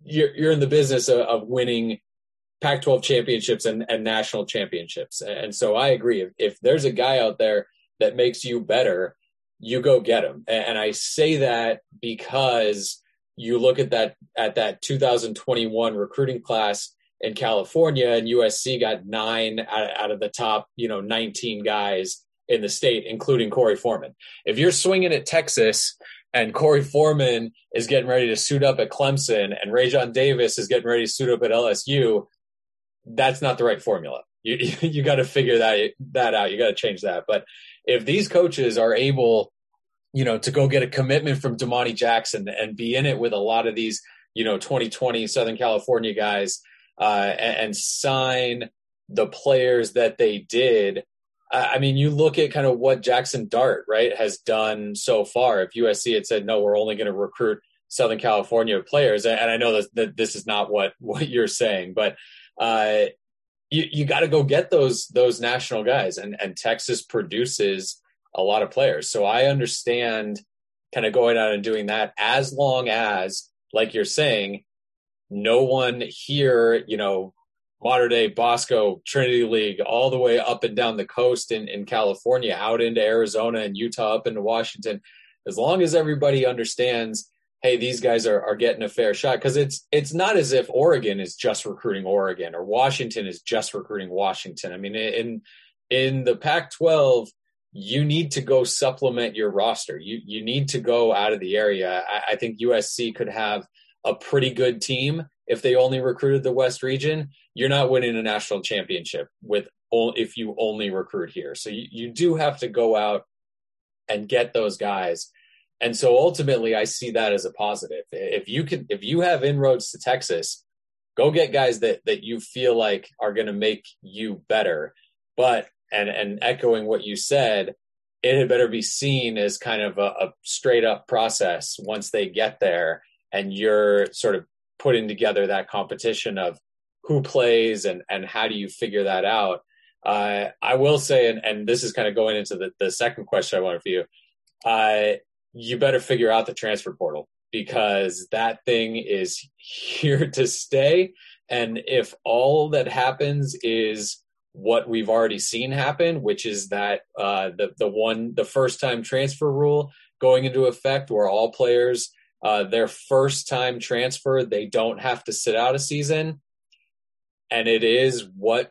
You're you're in the business of, of winning Pac-12 championships and, and national championships, and so I agree. If, if there's a guy out there that makes you better, you go get him. And, I say that because you look at that at that 2021 recruiting class in California, and USC got nine out, out of the top, you know, 19 guys in the state, including Korey Foreman. If you're swinging at Texas and Korey Foreman is getting ready to suit up at Clemson and Raesjon Davis is getting ready to suit up at LSU, that's not the right formula. You you got to figure that that out. You got to change that. But if these coaches are able, you know, to go get a commitment from Domani Jackson and be in it with a lot of these, you know, 2020 Southern California guys uh, and, and sign the players that they did I mean, you look at kind of what Jaxson Dart, right, has done so far. If USC had said, no, we're only going to recruit Southern California players, and I know that this is not what, what you're saying, but uh, you, you got to go get those those national guys, and, and Texas produces a lot of players. So I understand kind of going out and doing that as long as, like you're saying, no one here, you know, Mater Dei Bosco, Trinity League, all the way up and down the coast in, in California, out into Arizona and Utah, up into Washington. As long as everybody understands, hey, these guys are, are getting a fair shot, because it's it's not as if Oregon is just recruiting Oregon or Washington is just recruiting Washington. I mean, in in the Pac-12, you need to go supplement your roster. You you need to go out of the area. I, I think USC could have a pretty good team if they only recruited the West region, you're not winning a national championship with if you only recruit here. So you, you do have to go out and get those guys. And so ultimately I see that as a positive. If you can if you have inroads to Texas, go get guys that that you feel like are going to make you better. But and and echoing what you said, it had better be seen as kind of a, a straight up process once they get there and you're sort of putting together that competition of who plays and and how do you figure that out. Uh, I will say, and, and this is kind of going into the, the second question I wanted for you. Uh, you better figure out the transfer portal because that thing is here to stay. And if all that happens is what we've already seen happen, which is that uh, the the one the first time transfer rule going into effect, where all players uh, their first time transfer, they don't have to sit out a season. And it is what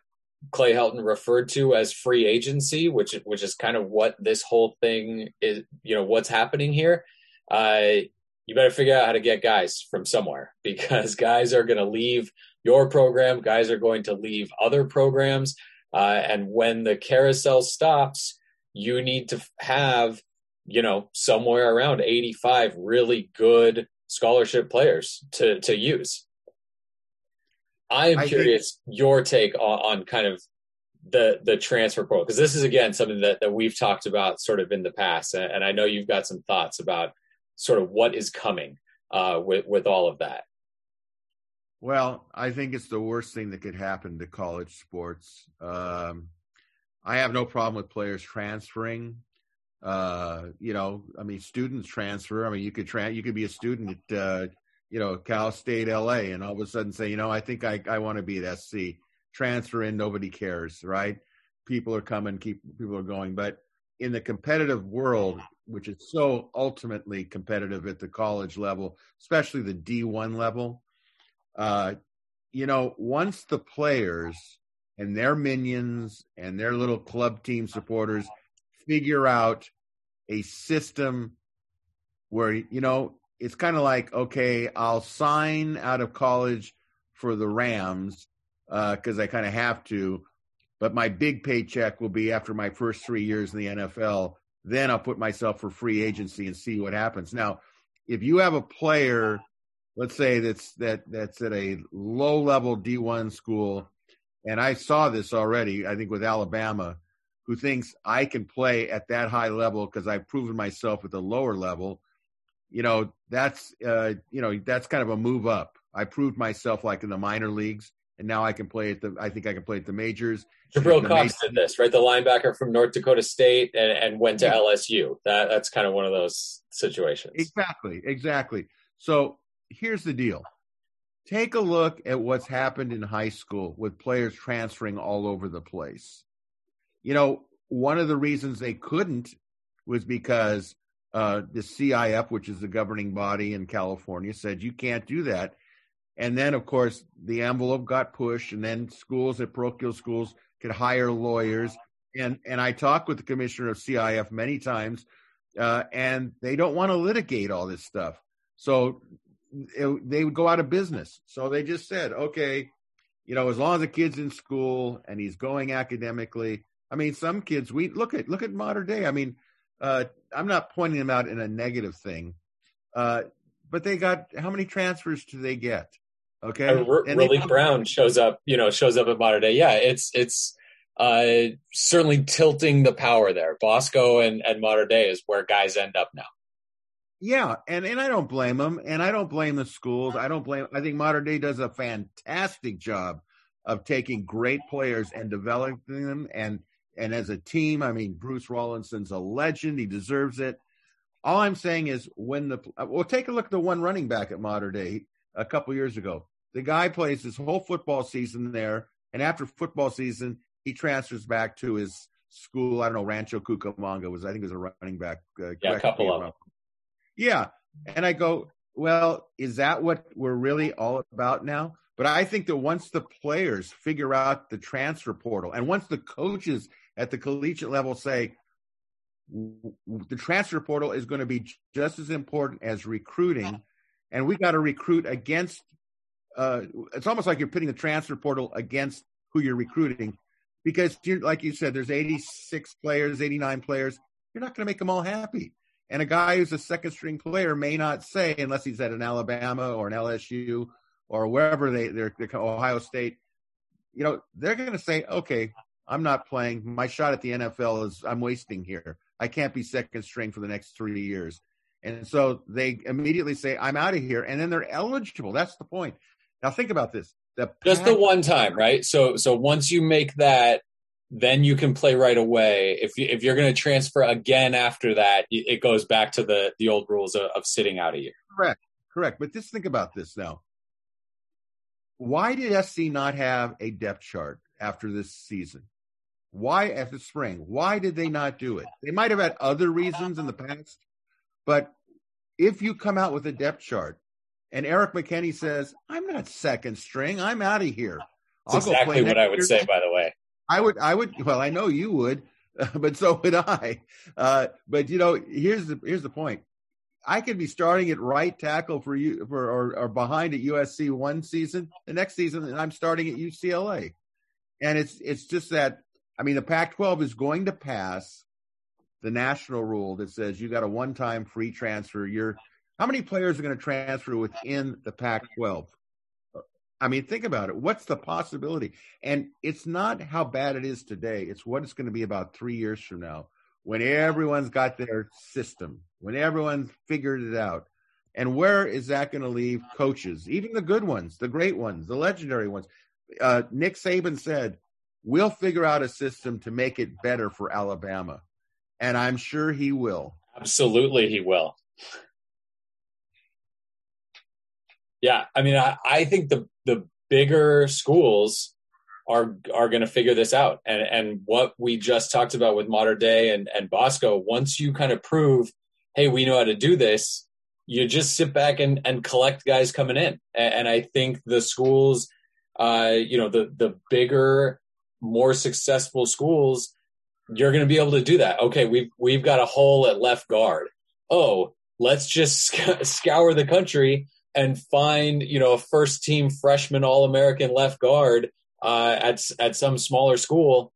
Clay Helton referred to as free agency, which which is kind of what this whole thing is. You know what's happening here. Uh, you better figure out how to get guys from somewhere because guys are going to leave your program. Guys are going to leave other programs, uh, and when the carousel stops, you need to have you know, somewhere around 85 really good scholarship players to, to use. I am I curious think... your take on, on, kind of the the transfer portal because this is again something that, that we've talked about sort of in the past, and, and I know you've got some thoughts about sort of what is coming uh, with with all of that. Well, I think it's the worst thing that could happen to college sports. Um, I have no problem with players transferring uh, you know, I mean, students transfer. I mean, you could tra- you could be a student at, uh, you know, Cal State LA, and all of a sudden say, you know, I think I, I want to be at SC. Transfer in, nobody cares, right? People are coming, keep people are going. But in the competitive world, which is so ultimately competitive at the college level, especially the D1 level, uh, you know, once the players and their minions and their little club team supporters figure out a system where you know it's kind of like okay i'll sign out of college for the rams because uh, i kind of have to but my big paycheck will be after my first three years in the nfl then i'll put myself for free agency and see what happens. Now if you have a player let's say that's that that's at a low level d1 school and i saw this already i think with alabama who thinks I can play at that high level because I've proven myself at the lower level, you know, that's uh, you know, that's kind of a move up. I proved myself like in the minor leagues, and now I can play at the. I think I can play at the majors. Jabril Cox did this, right? The linebacker from North Dakota State and, and went to yeah. LSU. That that's kind of one of those situations. Exactly, exactly. So here's the deal. Take a look at what's happened in high school with players transferring all over the place. You know, one of the reasons they couldn't was because uh, the CIF, which is the governing body in California, said you can't do that. And then, of course, the envelope got pushed, and then schools at parochial schools could hire lawyers. And and I talked with the commissioner of CIF many times, uh, and they don't want to litigate all this stuff. So it, they would go out of business. So they just said, okay, you know, as long as the kid's in school and he's going academically, I mean, some kids we look at look at Mater Dei. I mean, uh, I'm not pointing them out in a negative thing, uh, but they got how many transfers do they get? Okay, uh, R- Brown shows up. You know, shows up at Mater Dei. Yeah, it's it's uh, certainly tilting the power there. Bosco and and Mater Dei is where guys end up now. Yeah, and and I don't blame them, and I don't blame the schools. I don't blame. I think Mater Dei does a fantastic job of taking great players and developing them and and as a team, I mean, Bruce Rollinson's a legend. He deserves it. All I'm saying is when the well, take a look at the one running back at Mater Dei a couple years ago. The guy plays his whole football season there, and after football season, he transfers back to his school. I don't know, Rancho Cucamonga was I think it was a running back. Uh, yeah, a couple of them. Yeah, and I go, well, is that what we're really all about now? But I think that once the players figure out the transfer portal, and once the coaches at the collegiate level say the transfer portal is going to be just as important as recruiting, and we got to recruit against. Uh, it's almost like you're putting the transfer portal against who you're recruiting, because you're, like you said, there's 86 players, 89 players. You're not going to make them all happy. And a guy who's a second string player may not say, unless he's at an Alabama or an LSU or wherever they, they're, they're Ohio State, you know, they're going to say, okay, I'm not playing. My shot at the NFL is I'm wasting here. I can't be second string for the next three years. And so they immediately say, I'm out of here. And then they're eligible. That's the point. Now think about this. The Just the one time, right? So so once you make that, then you can play right away. If you, if you're going to transfer again after that, it goes back to the the old rules of, of sitting out a year. Correct, correct. But just think about this now. Why did SC not have a depth chart after this season? Why at the spring? Why did they not do it? They might have had other reasons in the past, but if you come out with a depth chart and Erik McKinney says, "I'm not second string. I'm out of here." That's exactly what I would say. By the way, I would, I would. Well, I know you would, but so would I. Uh, but you know, here's the here's the point. I could be starting at right tackle for you for or, or behind at USC one season, the next season, and I'm starting at UCLA. And it's it's just that I mean, the Pac-12 is going to pass the national rule that says you got a one-time free transfer. You're how many players are going to transfer within the Pac-12? I mean, think about it. What's the possibility? And it's not how bad it is today. It's what it's going to be about three years from now when everyone's got their system, when everyone's figured it out. And where is that going to leave coaches, even the good ones, the great ones, the legendary ones? Uh, Nick Saban said, We'll figure out a system to make it better for Alabama. And I'm sure he will. Absolutely, he will. Yeah, I mean, I, I think the the bigger schools are are going to figure this out, and and what we just talked about with Mater Dei and and Bosco. Once you kind of prove, hey, we know how to do this, you just sit back and and collect guys coming in, and, and I think the schools, uh, you know, the the bigger, more successful schools, you're going to be able to do that. Okay, we've we've got a hole at left guard. Oh, let's just sc- scour the country and find you know a first team freshman All American left guard uh, at at some smaller school.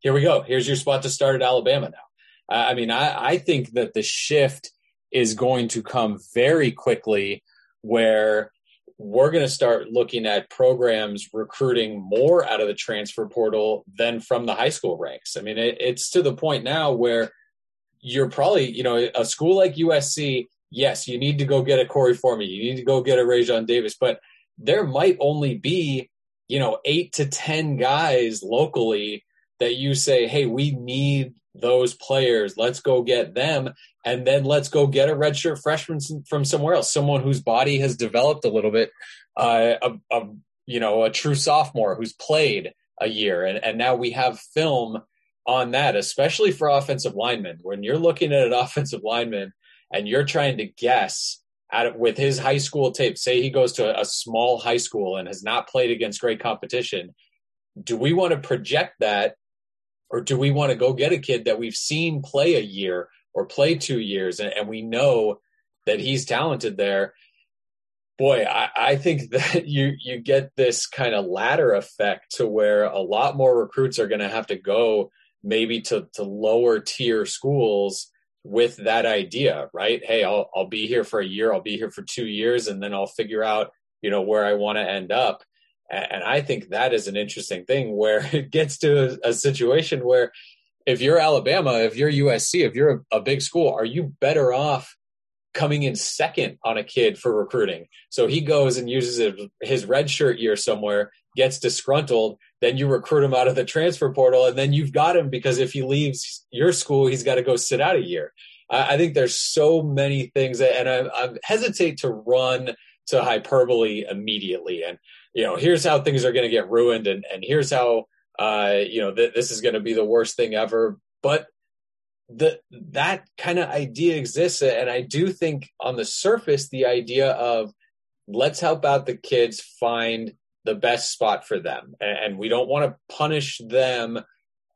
Here we go. Here's your spot to start at Alabama now. I mean, I, I think that the shift is going to come very quickly where we're going to start looking at programs recruiting more out of the transfer portal than from the high school ranks. I mean, it, it's to the point now where you're probably, you know, a school like USC yes, you need to go get a Korey Foreman, you need to go get a Raesjon Davis, but there might only be, you know, eight to 10 guys locally that you say, hey, we need those players. Let's go get them. And then let's go get a redshirt freshman from somewhere else, someone whose body has developed a little bit, uh, a, a, you know, a true sophomore who's played a year. And, and now we have film on that, especially for offensive linemen. When you're looking at an offensive lineman and you're trying to guess at with his high school tape, say he goes to a small high school and has not played against great competition, do we want to project that or do we want to go get a kid that we've seen play a year or play two years and, and we know that he's talented there? Boy, I, I think that you you get this kind of ladder effect to where a lot more recruits are going to have to go maybe to, to lower tier schools with that idea, right? Hey, I'll I'll be here for a year, I'll be here for two years, and then I'll figure out, you know, where I want to end up. And I think that is an interesting thing where it gets to a, a situation where if you're Alabama, if you're USC, if you're a, a big school, are you better off coming in second on a kid for recruiting? So he goes and uses his red shirt year somewhere, gets disgruntled, then you recruit him out of the transfer portal, and then you've got him because if he leaves your school, he's got to go sit out a year. I, I think there's so many things, that, and I, I hesitate to run to hyperbole immediately. And you know, here's how things are going to get ruined, and and here's how uh, you know th- this is going to be the worst thing ever. But the that kind of idea exists, and I do think on the surface, the idea of let's help out the kids find the best spot for them, and we don't want to punish them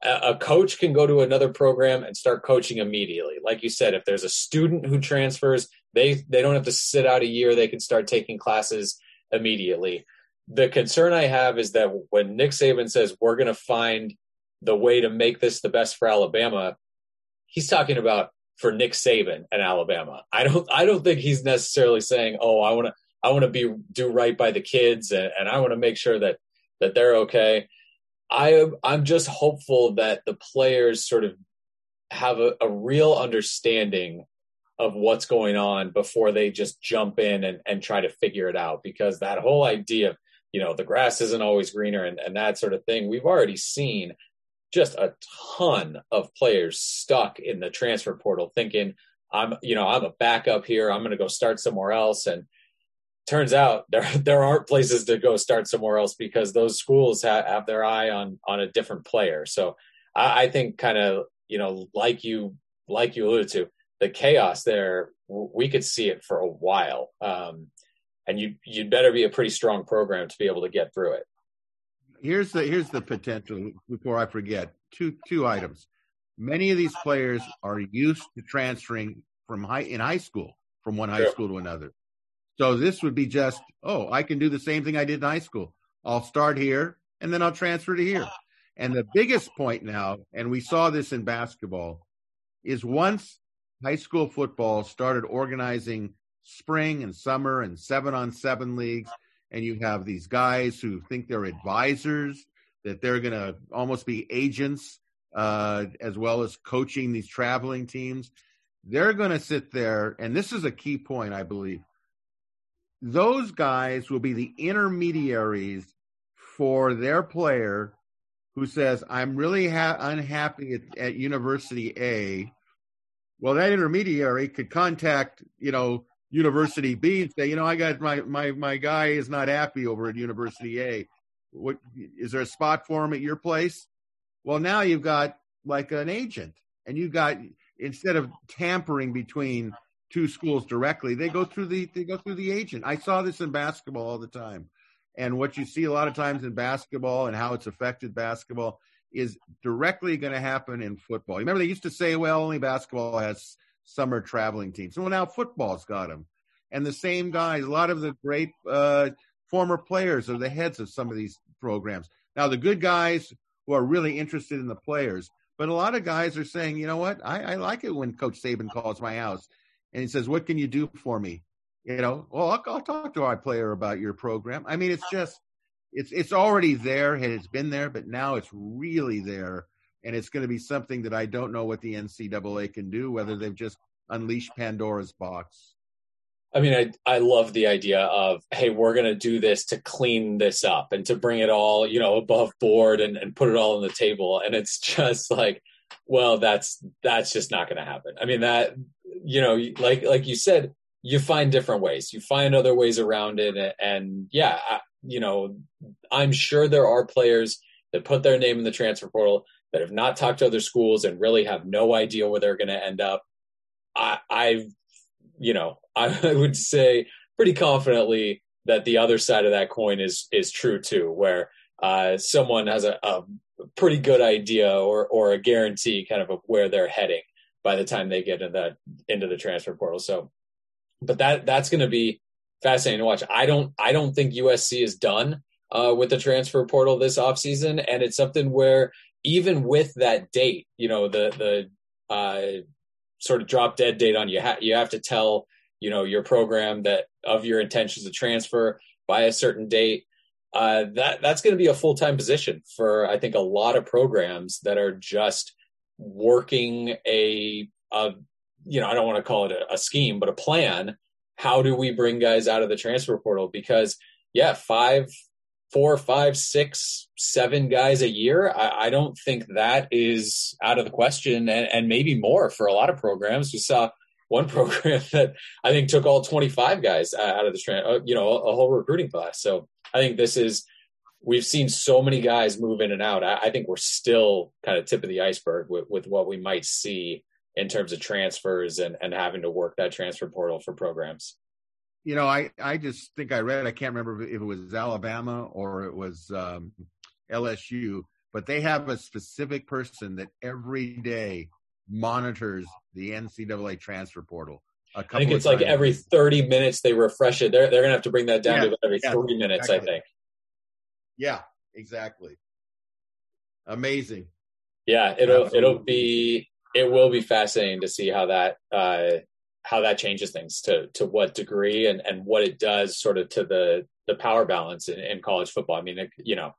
a coach can go to another program and start coaching immediately. Like you said, if there's a student who transfers, they they don't have to sit out a year. They can start taking classes immediately. The concern I have is that when Nick Saban says we're going to find the way to make this the best for Alabama, he's talking about for Nick Saban and Alabama. I don't I don't think he's necessarily saying, "Oh, I want to I want to be do right by the kids and, and I want to make sure that that they're okay." I I'm just hopeful that the players sort of have a, a real understanding of what's going on before they just jump in and, and try to figure it out because that whole idea of you know the grass isn't always greener and, and that sort of thing. We've already seen just a ton of players stuck in the transfer portal thinking i'm you know i'm a backup here. I'm going to go start somewhere else. And turns out there there aren't places to go start somewhere else because those schools have, have their eye on on a different player. So I, I think kind of you know like you like you alluded to the chaos there we could see it for a while. Um, and you you'd better be a pretty strong program to be able to get through it here's the here's the potential before i forget two two items many of these players are used to transferring from high in high school from one high sure. school to another so this would be just, oh, I can do the same thing I did in high school. I'll start here and then I'll transfer to here. And the biggest point now, and we saw this in basketball, is once high school football started organizing spring and summer and seven on seven leagues, and you have these guys who think they're advisors, that they're going to almost be agents, uh, as well as coaching these traveling teams. They're going to sit there, and this is a key point, I believe those guys will be the intermediaries for their player who says, I'm really ha- unhappy at, at, University A. Well, that intermediary could contact, you know, University B and say, you know, I got my, my, my guy is not happy over at University A. What is there a spot for him at your place? Well, now you've got like an agent and you've got, instead of tampering between two schools directly. They go through the they go through the agent. I saw this in basketball all the time. And what you see a lot of times in basketball and how it's affected basketball is directly going to happen in football. Remember, they used to say, well, only basketball has summer traveling teams. Well, now football's got them. And the same guys, a lot of the great uh, former players are the heads of some of these programs. Now, the good guys who are really interested in the players, but a lot of guys are saying, you know what, I, I like it when Coach Saban calls my house and he says, "What can you do for me?" You know, well, I'll, I'll talk to our player about your program. I mean, it's just it's it's already there it's been there, but now it's really there, and it's going to be something that I don't know what the NCAA can do. Whether they've just unleashed Pandora's box. I mean, I I love the idea of hey, we're going to do this to clean this up and to bring it all you know above board and and put it all on the table, and it's just like well that's that's just not going to happen i mean that you know, like like you said, you find different ways. You find other ways around it, and yeah, I, you know, I'm sure there are players that put their name in the transfer portal that have not talked to other schools and really have no idea where they're going to end up. I, I, you know, I would say pretty confidently that the other side of that coin is is true too, where uh, someone has a, a pretty good idea or or a guarantee kind of of where they're heading by the time they get into that into the transfer portal. So, but that that's going to be fascinating to watch. I don't I don't think USC is done uh, with the transfer portal this offseason, and it's something where even with that date, you know, the the uh, sort of drop dead date on you, ha- you have to tell you know your program that of your intentions to transfer by a certain date. Uh, that that's going to be a full time position for I think a lot of programs that are just working a, a you know, I don't want to call it a, a scheme, but a plan. How do we bring guys out of the transfer portal? Because yeah, five, four, five, six, seven guys a year. I, I, don't think that is out of the question, and, and, maybe more for a lot of programs. We saw one program that I think took all 25 guys out of the, uh, you know, a whole recruiting class. So I think this is we've seen so many guys move in and out. I, I think we're still kind of tip of the iceberg with, with what we might see in terms of transfers and, and having to work that transfer portal for programs. You know, I, I just think I read, I can't remember if it was Alabama or it was um, LSU, but they have a specific person that every day monitors the NCAA transfer portal. I think it's like every 30 minutes they refresh it. They're, they're going to have to bring that down yeah, to every yeah, three minutes, exactly. I think. Yeah, exactly. Amazing. Yeah, it'll Absolutely. it'll be it will be fascinating to see how that uh, how that changes things to to what degree and and what it does sort of to the the power balance in, in college football. I mean, it, you know,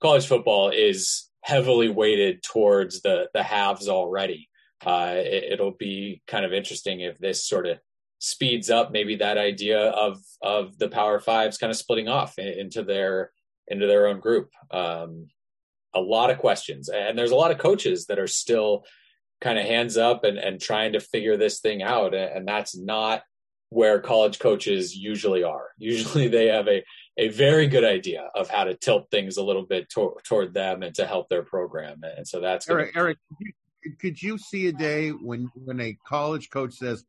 college football is heavily weighted towards the the halves already. Uh, it, will be kind of interesting if this sort of speeds up maybe that idea of of the power fives kind of splitting off into their into their own group. Um, a lot of questions, and there's a lot of coaches that are still kind of hands up and, and trying to figure this thing out, and that's not where college coaches usually are. Usually, they have a a very good idea of how to tilt things a little bit to, toward them and to help their program, and so that's Erik. Gonna... Erik, could you see a day when when a college coach says,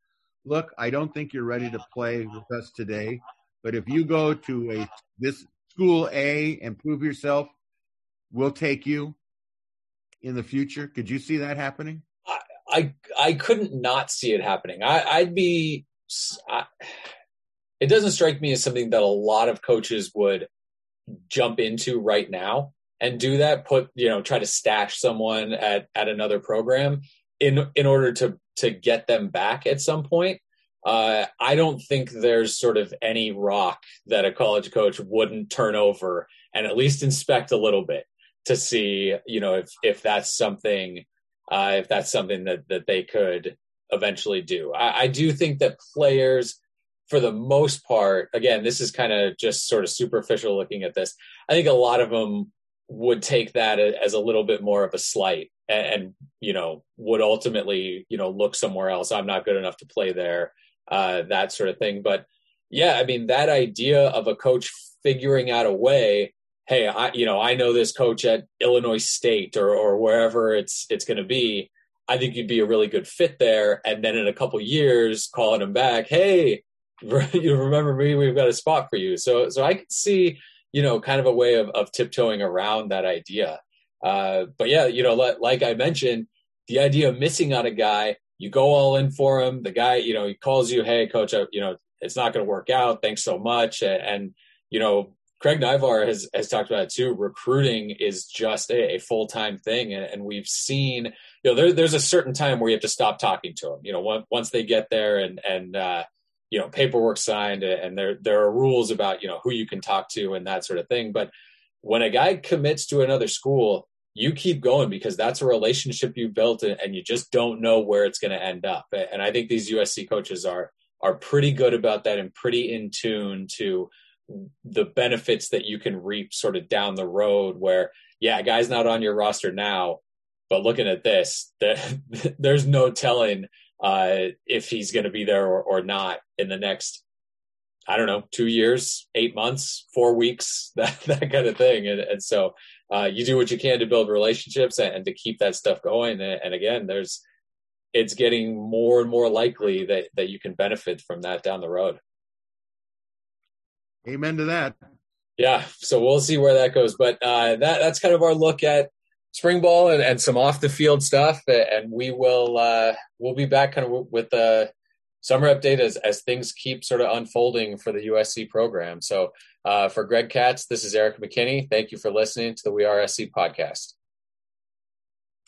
"Look, I don't think you're ready to play with us today, but if you go to a this school A and prove yourself, we'll take you in the future. Could you see that happening? I I, couldn't not see it happening. I, would be. I, it doesn't strike me as something that a lot of coaches would jump into right now and do that. Put you know try to stash someone at at another program in in order to to get them back at some point uh, I don't think there's sort of any rock that a college coach wouldn't turn over and at least inspect a little bit to see, you know, if if that's something, uh, if that's something that that they could eventually do. I, I do think that players, for the most part, again, this is kind of just sort of superficial looking at this. I think a lot of them would take that as a little bit more of a slight and, and you know would ultimately you know look somewhere else. I'm not good enough to play there uh, that sort of thing. But yeah, I mean, that idea of a coach figuring out a way, hey, I, you know, I know this coach at Illinois State or, or wherever it's, it's going to be. I think you'd be a really good fit there. And then in a couple years, calling him back, hey, you remember me? We've got a spot for you. So, so I could see, you know, kind of a way of, of tiptoeing around that idea. Uh, but yeah, you know, like, like I mentioned, the idea of missing on a guy you go all in for him. The guy, you know, he calls you, hey, coach, I, you know, it's not going to work out. Thanks so much. And, and, you know, Craig Naivar has, has talked about it too. Recruiting is just a, a full time thing. And, and, we've seen, you know, there, there's a certain time where you have to stop talking to them. You know, once, once they get there and, and, uh, you know, paperwork signed and there, there are rules about, you know, who you can talk to and that sort of thing. But when a guy commits to another school, you keep going because that's a relationship you built and you just don't know where it's going to end up. And I think these USC coaches are are pretty good about that and pretty in tune to the benefits that you can reap sort of down the road where yeah, guy's not on your roster now, but looking at this, there's no telling uh, if he's going to be there or, or not in the next I don't know, two years, eight months, four weeks, that that kind of thing. And, and so uh, you do what you can to build relationships and, and to keep that stuff going. And, and, again, there's it's getting more and more likely that that you can benefit from that down the road. Amen to that. Yeah, so we'll see where that goes. But uh, that that's kind of our look at spring ball and, and some off the field stuff. And we will uh, we'll be back kind of with the summer update as as things keep sort of unfolding for the USC program. So uh, for Greg Katz, this is Erik McKinney. Thank you for listening to the We Are SC podcast.